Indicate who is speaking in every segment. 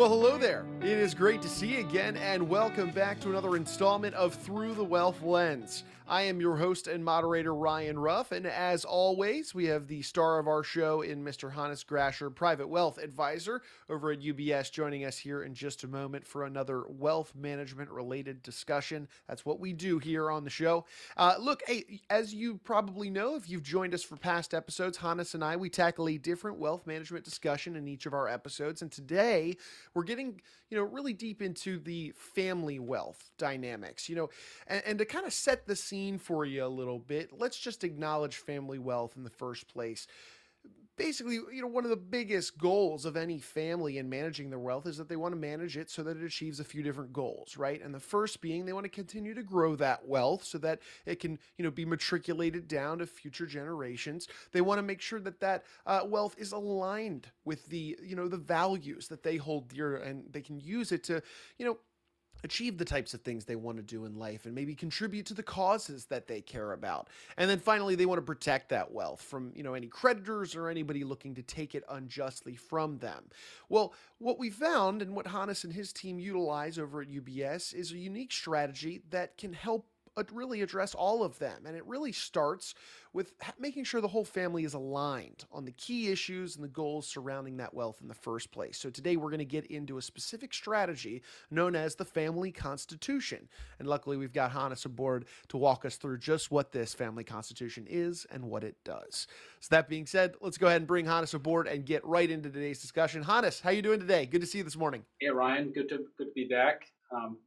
Speaker 1: Well, hello there. It is great to see you again, and welcome back to another installment of Through the Wealth Lens. I am your host and moderator, Ryan Ruff, and as always, we have the star of our show in Mr. Hannes Grasher, Private Wealth Advisor over at UBS, joining us here in just a moment for another wealth management related discussion. That's what we do here on the show. Uh, look, hey, as you probably know, if you've joined us for past episodes, Hannes and I, we tackle a different wealth management discussion in each of our episodes, and today we're getting, you know, really deep into the family wealth dynamics, you know, and, and to kind of set the scene for you a little bit, let's just acknowledge family wealth in the first place. Basically, you know, one of the biggest goals of any family in managing their wealth is that they want to manage it so that it achieves a few different goals, right? And the first being they want to continue to grow that wealth so that it can, you know, be matriculated down to future generations. They want to make sure that that uh, wealth is aligned with the, you know, the values that they hold dear and they can use it to, you know, achieve the types of things they want to do in life and maybe contribute to the causes that they care about. And then finally they want to protect that wealth from, you know, any creditors or anybody looking to take it unjustly from them. Well, what we found and what Hannes and his team utilize over at UBS is a unique strategy that can help really address all of them. And it really starts with making sure the whole family is aligned on the key issues and the goals surrounding that wealth in the first place. So today we're going to get into a specific strategy known as the family constitution. And luckily we've got Hannes aboard to walk us through just what this family constitution is and what it does. So that being said, let's go ahead and bring Hannes aboard and get right into today's discussion. Hannes, how you doing today? Good to see you this morning.
Speaker 2: Hey Ryan, good to good to be back. Um,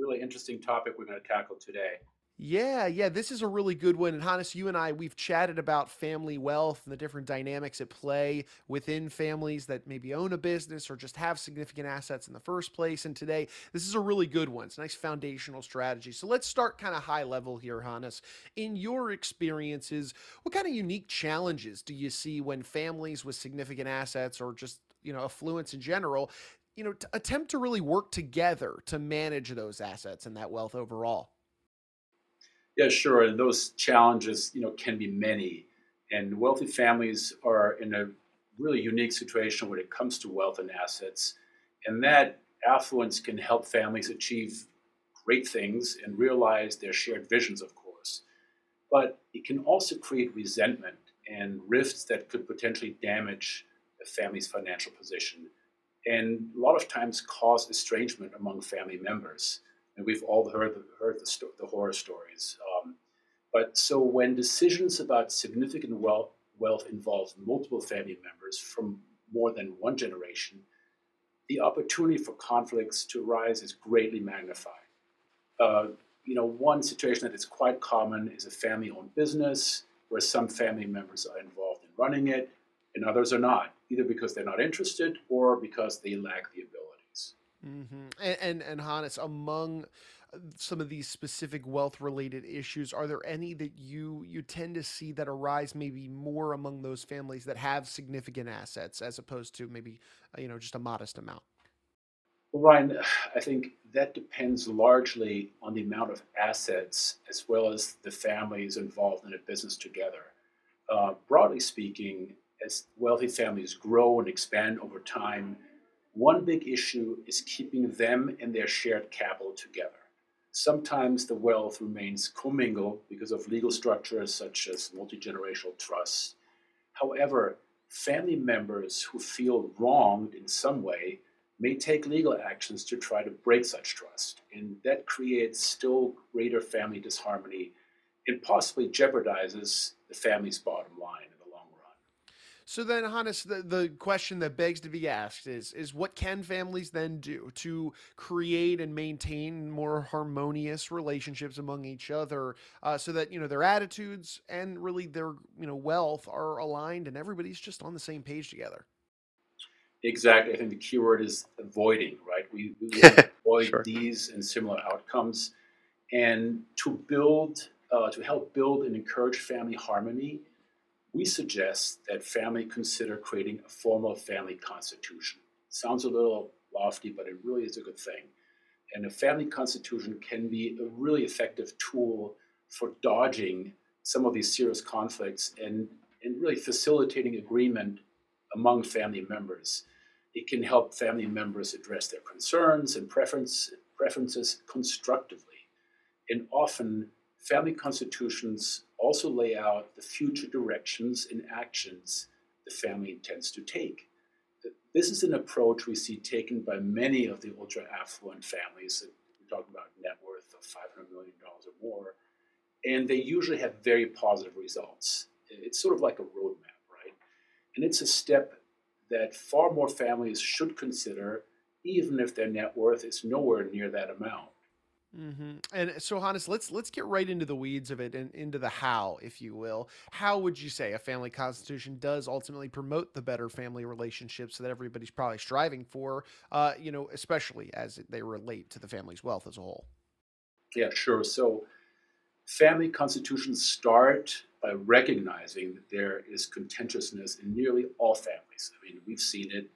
Speaker 2: really interesting topic we're going to tackle today.
Speaker 1: Yeah, yeah, this is a really good one. And Hannes, you and I, we've chatted about family wealth and the different dynamics at play within families that maybe own a business or just have significant assets in the first place. And today, this is a really good one. It's a nice foundational strategy. So let's start kind of high level here, Hannes. In your experiences, what kind of unique challenges do you see when families with significant assets or just you know affluence in general you know, attempt to really work together to manage those assets and that wealth overall.
Speaker 2: Yeah, sure. And those challenges, you know, can be many. And wealthy families are in a really unique situation when it comes to wealth and assets. And that affluence can help families achieve great things and realize their shared visions, of course. But it can also create resentment and rifts that could potentially damage a family's financial position and a lot of times cause estrangement among family members. And we've all heard the, heard the, sto- the horror stories. Um, but so when decisions about significant wealth, wealth involve multiple family members from more than one generation, the opportunity for conflicts to arise is greatly magnified. Uh, you know, one situation that is quite common is a family-owned business where some family members are involved in running it, and others are not, either because they're not interested or because they lack the abilities.
Speaker 1: Mm-hmm. And, and and Hannes, among some of these specific wealth related issues, are there any that you you tend to see that arise maybe more among those families that have significant assets as opposed to maybe uh, you know just a modest amount?
Speaker 2: Well, Ryan, I think that depends largely on the amount of assets as well as the families involved in a business together. Uh, broadly speaking, as wealthy families grow and expand over time, one big issue is keeping them and their shared capital together. Sometimes the wealth remains commingled because of legal structures such as multi generational trusts. However, family members who feel wronged in some way may take legal actions to try to break such trust. And that creates still greater family disharmony and possibly jeopardizes the family's bottom.
Speaker 1: So then, Hannes, the, the question that begs to be asked is is what can families then do to create and maintain more harmonious relationships among each other, uh, so that you know their attitudes and really their you know wealth are aligned and everybody's just on the same page together.
Speaker 2: Exactly. I think the key word is avoiding. Right. We, we avoid sure. these and similar outcomes, and to build uh, to help build and encourage family harmony we suggest that family consider creating a formal family constitution. Sounds a little lofty, but it really is a good thing. And a family constitution can be a really effective tool for dodging some of these serious conflicts and, and really facilitating agreement among family members. It can help family members address their concerns and preference, preferences constructively. And often, family constitutions also lay out the future directions and actions the family intends to take. This is an approach we see taken by many of the ultra affluent families. We're talking about net worth of $500 million or more. And they usually have very positive results. It's sort of like a roadmap, right? And it's a step that far more families should consider, even if their net worth is nowhere near that amount.
Speaker 1: Hmm And so, Hannes, let's let's get right into the weeds of it and into the how, if you will. How would you say a family constitution does ultimately promote the better family relationships that everybody's probably striving for? Uh, you know, especially as they relate to the family's wealth as a whole.
Speaker 2: Yeah, sure. So, family constitutions start by recognizing that there is contentiousness in nearly all families. I mean, we've seen it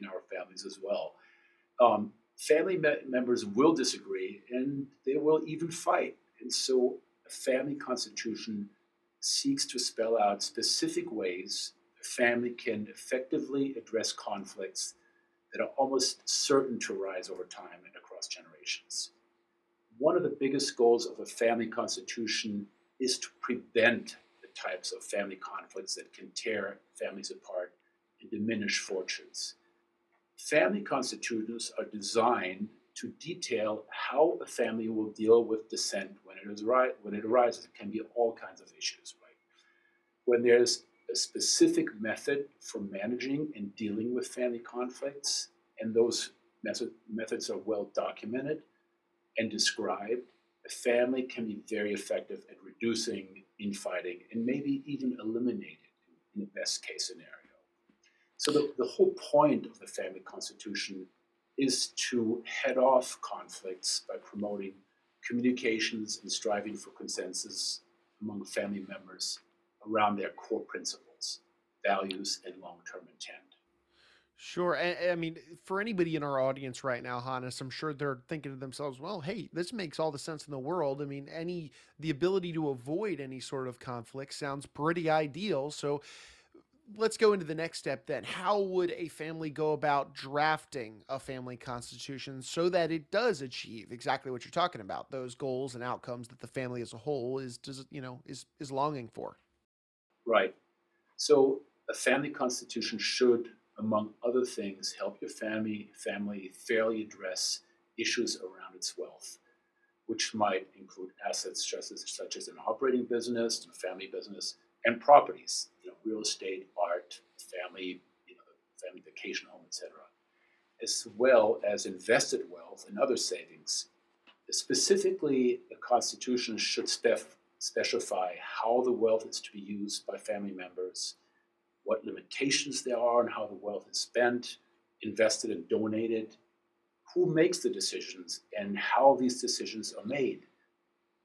Speaker 2: in our families as well. Um, family me- members will disagree and they will even fight. And so, a family constitution seeks to spell out specific ways a family can effectively address conflicts that are almost certain to rise over time and across generations one of the biggest goals of a family constitution is to prevent the types of family conflicts that can tear families apart and diminish fortunes. Family constitutions are designed to detail how a family will deal with dissent when it, is when it arises. It can be all kinds of issues, right? When there's a specific method for managing and dealing with family conflicts, and those method, methods are well documented, and described, a family can be very effective at reducing infighting and maybe even eliminating it in the best case scenario. So, the, the whole point of the family constitution is to head off conflicts by promoting communications and striving for consensus among family members around their core principles, values, and long term intent.
Speaker 1: Sure. And, I mean, for anybody in our audience right now, Hannes, I'm sure they're thinking to themselves, well, hey, this makes all the sense in the world. I mean, any, the ability to avoid any sort of conflict sounds pretty ideal. So let's go into the next step then. How would a family go about drafting a family constitution so that it does achieve exactly what you're talking about, those goals and outcomes that the family as a whole is, does, you know, is, is longing for?
Speaker 2: Right. So, a family constitution should among other things, help your family family fairly address issues around its wealth, which might include assets such as, such as an operating business, a family business, and properties, you know, real estate, art, family, you know, family vacation home, etc., as well as invested wealth and other savings. Specifically, the Constitution should spef- specify how the wealth is to be used by family members what limitations there are on how the wealth is spent, invested, and donated, who makes the decisions, and how these decisions are made.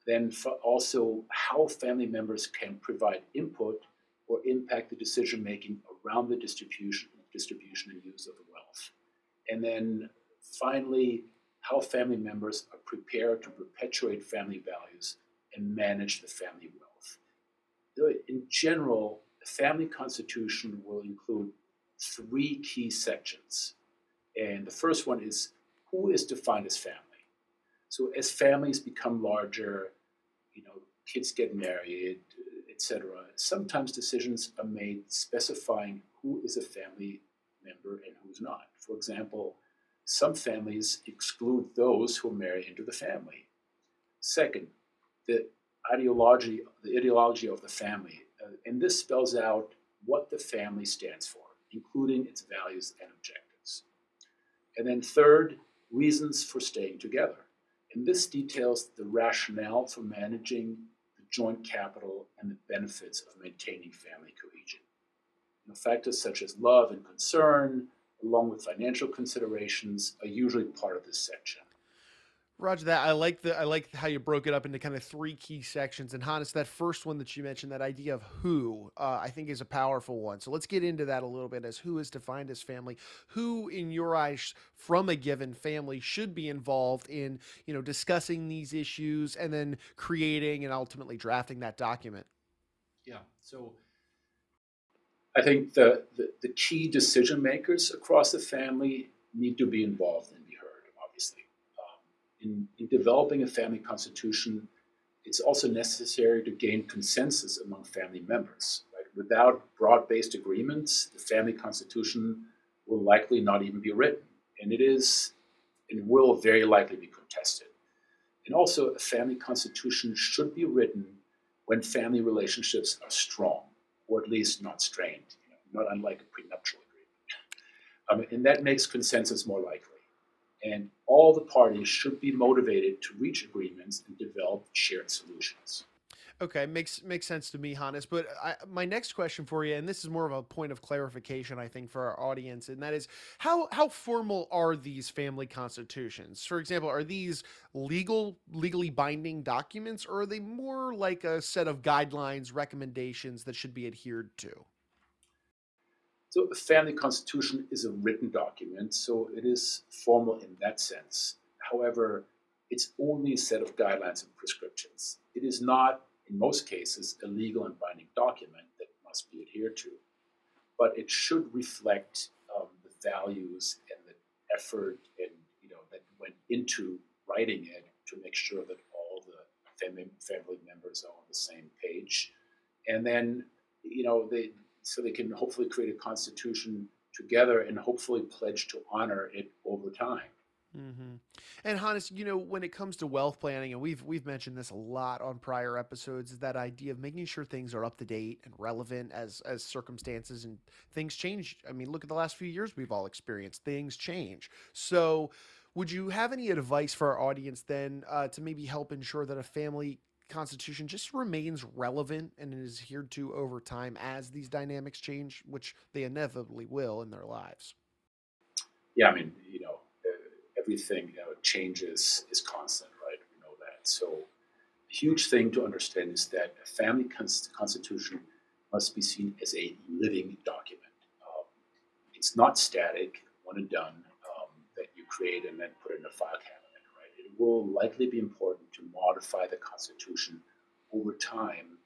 Speaker 2: Then, also, how family members can provide input or impact the decision making around the distribution, distribution and use of the wealth. And then, finally, how family members are prepared to perpetuate family values and manage the family wealth. In general, the family constitution will include three key sections. And the first one is who is defined as family? So as families become larger, kids get married, etc., sometimes decisions are made specifying who is a family member and who's not. For example, some families exclude those who marry into the family. Second, the ideology, the ideology of the family uh, and this spells out what the family stands for, including its values and objectives. And then, third, reasons for staying together. And this details the rationale for managing joint capital and the benefits of maintaining family cohesion. You know, factors such as love and concern, along with financial considerations, are usually part of this section.
Speaker 1: Roger that. I like the I like how you broke it up into kind of three key sections. And Hannes, that first one that you mentioned, that idea of who, uh, I think is a powerful one. So let's get into that a little bit as who is defined as family. Who, in your eyes, from a given family, should be involved in you know discussing these issues and then creating and ultimately drafting that document.
Speaker 2: Yeah. So I think the, the, the key decision makers across the family need to be involved and be heard, obviously. Um, in, in developing a family constitution, it's also necessary to gain consensus among family members. Right? Without broad based agreements, the family constitution will likely not even be written. And it is and will very likely be contested. And also, a family constitution should be written when family relationships are strong, or at least not strained, you know, not unlike a prenuptial agreement. Um, and that makes consensus more likely. And all the parties should be motivated to reach agreements and develop shared solutions.
Speaker 1: Okay, makes makes sense to me, Hannes. But I, my next question for you, and this is more of a point of clarification, I think, for our audience, and that is how how formal are these family constitutions? For example, are these legal, legally binding documents, or are they more like a set of guidelines, recommendations that should be adhered to?
Speaker 2: So, a family constitution is a written document, so it is formal in that sense. However, it's only a set of guidelines and prescriptions. It is not in most cases, a legal and binding document that must be adhered to. But it should reflect um, the values and the effort and you know that went into writing it to make sure that all the family family members are on the same page, and then you know they so they can hopefully create a constitution together and hopefully pledge to honor it over time.
Speaker 1: Mm-hmm. And Hannes, you know, when it comes to wealth planning, and we've we've mentioned this a lot on prior episodes, is that idea of making sure things are up to date and relevant as as circumstances and things change. I mean, look at the last few years we've all experienced. Things change. So, would you have any advice for our audience then uh, to maybe help ensure that a family constitution just remains relevant and is adhered to over time as these dynamics change, which they inevitably will in their lives?
Speaker 2: Yeah, I mean, you know everything you know, changes is constant, right? We know that. So, a huge thing to understand is that a family cons- constitution must be seen as a living document. Um, it's not static, one and done, um, that you create and then put in a file cabinet, will likely be important to modify the constitution over time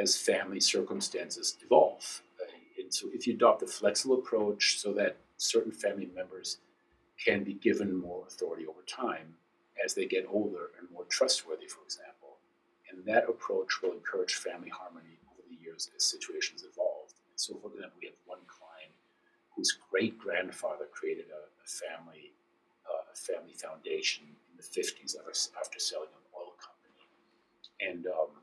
Speaker 2: as family circumstances evolve. Uh, and so, if you adopt a flexible approach so that certain family members can be given more authority over time as they get older and more trustworthy, for example. And that approach will encourage family harmony over the years as situations evolve. So, for example, we have one client whose great grandfather created a, a family uh, a family foundation the 50s after selling an oil company. And um,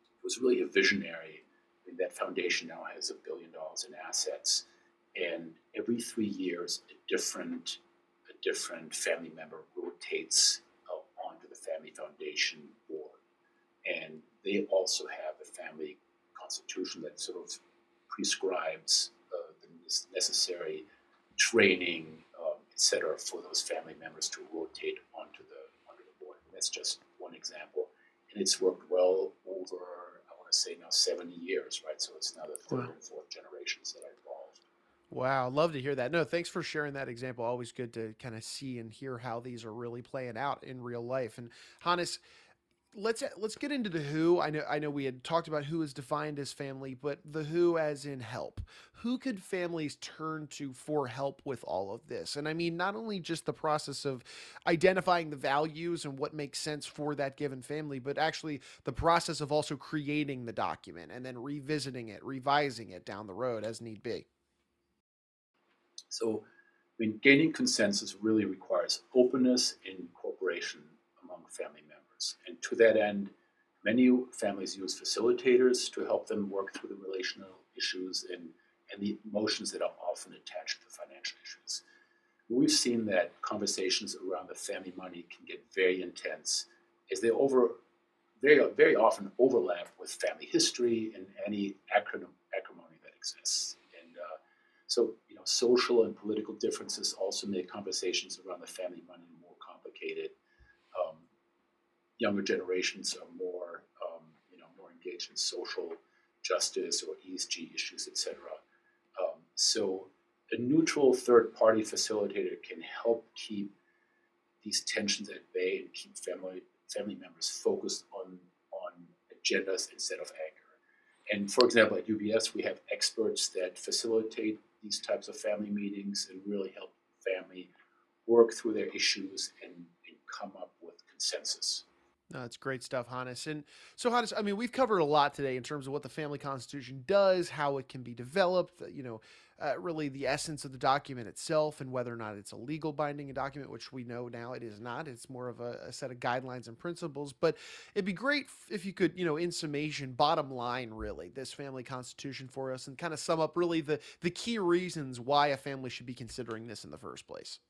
Speaker 2: it was really a visionary. I mean, that foundation now has a billion dollars in assets. And every three years, a different a different family member rotates uh, onto the family foundation board. And they also have a family constitution that sort of prescribes uh, the necessary training, um, etc., for those family members to rotate onto the onto the board. And that's just one example, and it's worked well over I want to say now 70 years, right? So it's now the third wow. and fourth generations that are involved.
Speaker 1: Wow, love to hear that. No, thanks for sharing that example. Always good to kind of see and hear how these are really playing out in real life. And Hannes, let's let's get into the who. I know I know we had talked about who is defined as family, but the who as in help. Who could families turn to for help with all of this? And I mean not only just the process of identifying the values and what makes sense for that given family, but actually the process of also creating the document and then revisiting it, revising it down the road as need be.
Speaker 2: So, I mean, gaining consensus really requires openness and cooperation among family members. And to that end, many families use facilitators to help them work through the relational issues and, and the emotions that are often attached to financial issues. We've seen that conversations around the family money can get very intense as they over very, very often overlap with family history and any acrimony that exists. And uh, so you know, social and political differences also make conversations around the family money more complicated. Younger generations are more, um, you know, more engaged in social justice or ESG issues, etc. Um, so, a neutral third-party facilitator can help keep these tensions at bay and keep family family members focused on on agendas instead of anger. And for example, at UBS, we have experts that facilitate these types of family meetings and really help family work through their issues and, and come up with consensus.
Speaker 1: That's great stuff, Hannes. And so, Hannes, I mean, we've covered a lot today in terms of what the family constitution does, how it can be developed, you know, uh, really the essence of the document itself, and whether or not it's a legal binding document, which we know now it is not. It's more of a, a set of guidelines and principles. But it'd be great if you could, you know, in summation, bottom line, really, this family constitution for us, and kind of sum up really the the key reasons why a family should be considering this in the first place.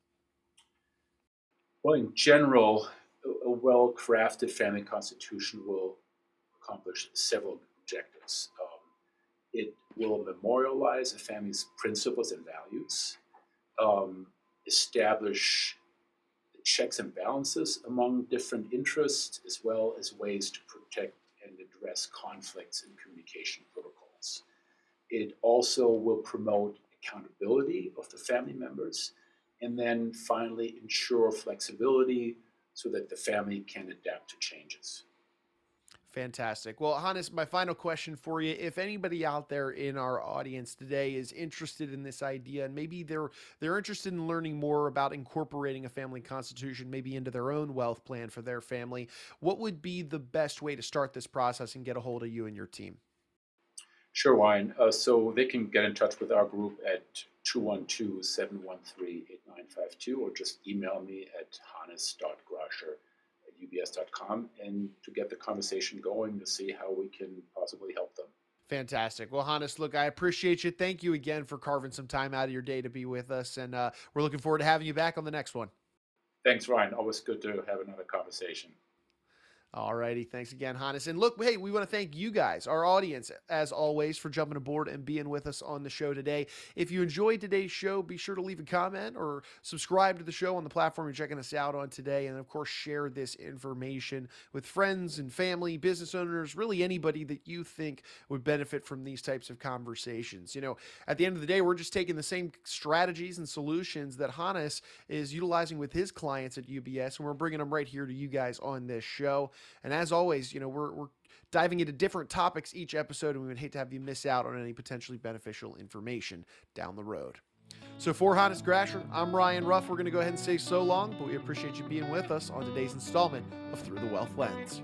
Speaker 2: Well, in general, a well crafted family constitution will accomplish several objectives. Um, it will memorialize a family's principles and values, um, establish checks and balances among different interests, as well as ways to protect and address conflicts in communication protocols. It also will promote accountability of the family members, and then finally ensure flexibility so that the family can adapt to changes.
Speaker 1: Fantastic. Well, Hannes, my final question for you: If anybody out there in our audience today is interested in this idea, and maybe they're they're interested in learning more about incorporating a family constitution, maybe into their own wealth plan for their family, what would be the best way to start this process and get a hold of you and your team?
Speaker 2: Sure, Ryan. Uh, so they can get in touch with our group at 212 713 8952 or just email me at hannes.grasher at ubs.com and to get the conversation going to see how we can possibly help them.
Speaker 1: Fantastic. Well, Hannes, look, I appreciate you. Thank you again for carving some time out of your day to be with us. And uh, we're looking forward to having you back on the next one.
Speaker 2: Thanks, Ryan. Always good to have another conversation.
Speaker 1: All righty. Thanks again, Hannes. And look, hey, we want to thank you guys, our audience, as always, for jumping aboard and being with us on the show today. If you enjoyed today's show, be sure to leave a comment or subscribe to the show on the platform you're checking us out on today. And of course, share this information with friends and family, business owners, really anybody that you think would benefit from these types of conversations. You know, at the end of the day, we're just taking the same strategies and solutions that Hannes is utilizing with his clients at UBS, and we're bringing them right here to you guys on this show. And as always, you know, we're, we're diving into different topics each episode, and we would hate to have you miss out on any potentially beneficial information down the road. So for Hannes Grasher, I'm Ryan Ruff. We're going to go ahead and say so long, but we appreciate you being with us on today's installment of Through the Wealth Lens.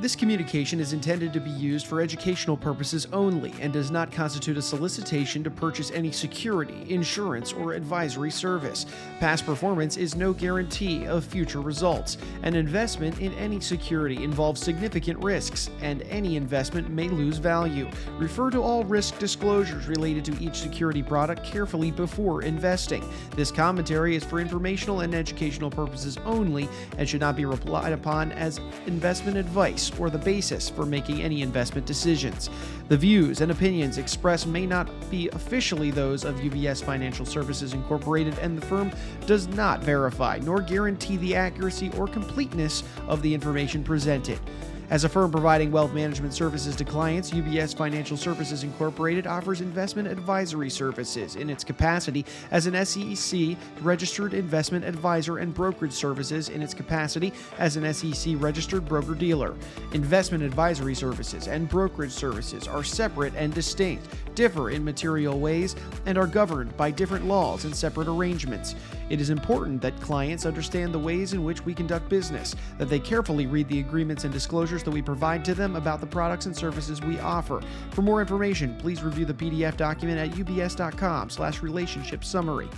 Speaker 1: This communication is intended to be used for educational purposes only and does not constitute a solicitation to purchase any security, insurance, or advisory service. Past performance is no guarantee of future results. An investment in any security involves significant risks, and any investment may lose value. Refer to all risk disclosures related to each security product carefully before investing. This commentary is for informational and educational purposes only and should not be relied upon as investment advice or the basis for making any investment decisions. The views and opinions expressed may not be officially those of UBS Financial Services Incorporated, and the firm does not verify nor guarantee the accuracy or completeness of the information presented. As a firm providing wealth management services to clients, UBS Financial Services Incorporated offers investment advisory services in its capacity as an SEC registered investment advisor and brokerage services in its capacity as an SEC registered broker dealer. Investment advisory services and brokerage services are separate and distinct, differ in material ways, and are governed by different laws and separate arrangements. It is important that clients understand the ways in which we conduct business, that they carefully read the agreements and disclosures that we provide to them about the products and services we offer. For more information, please review the PDF document at ubs.com/relationship summary.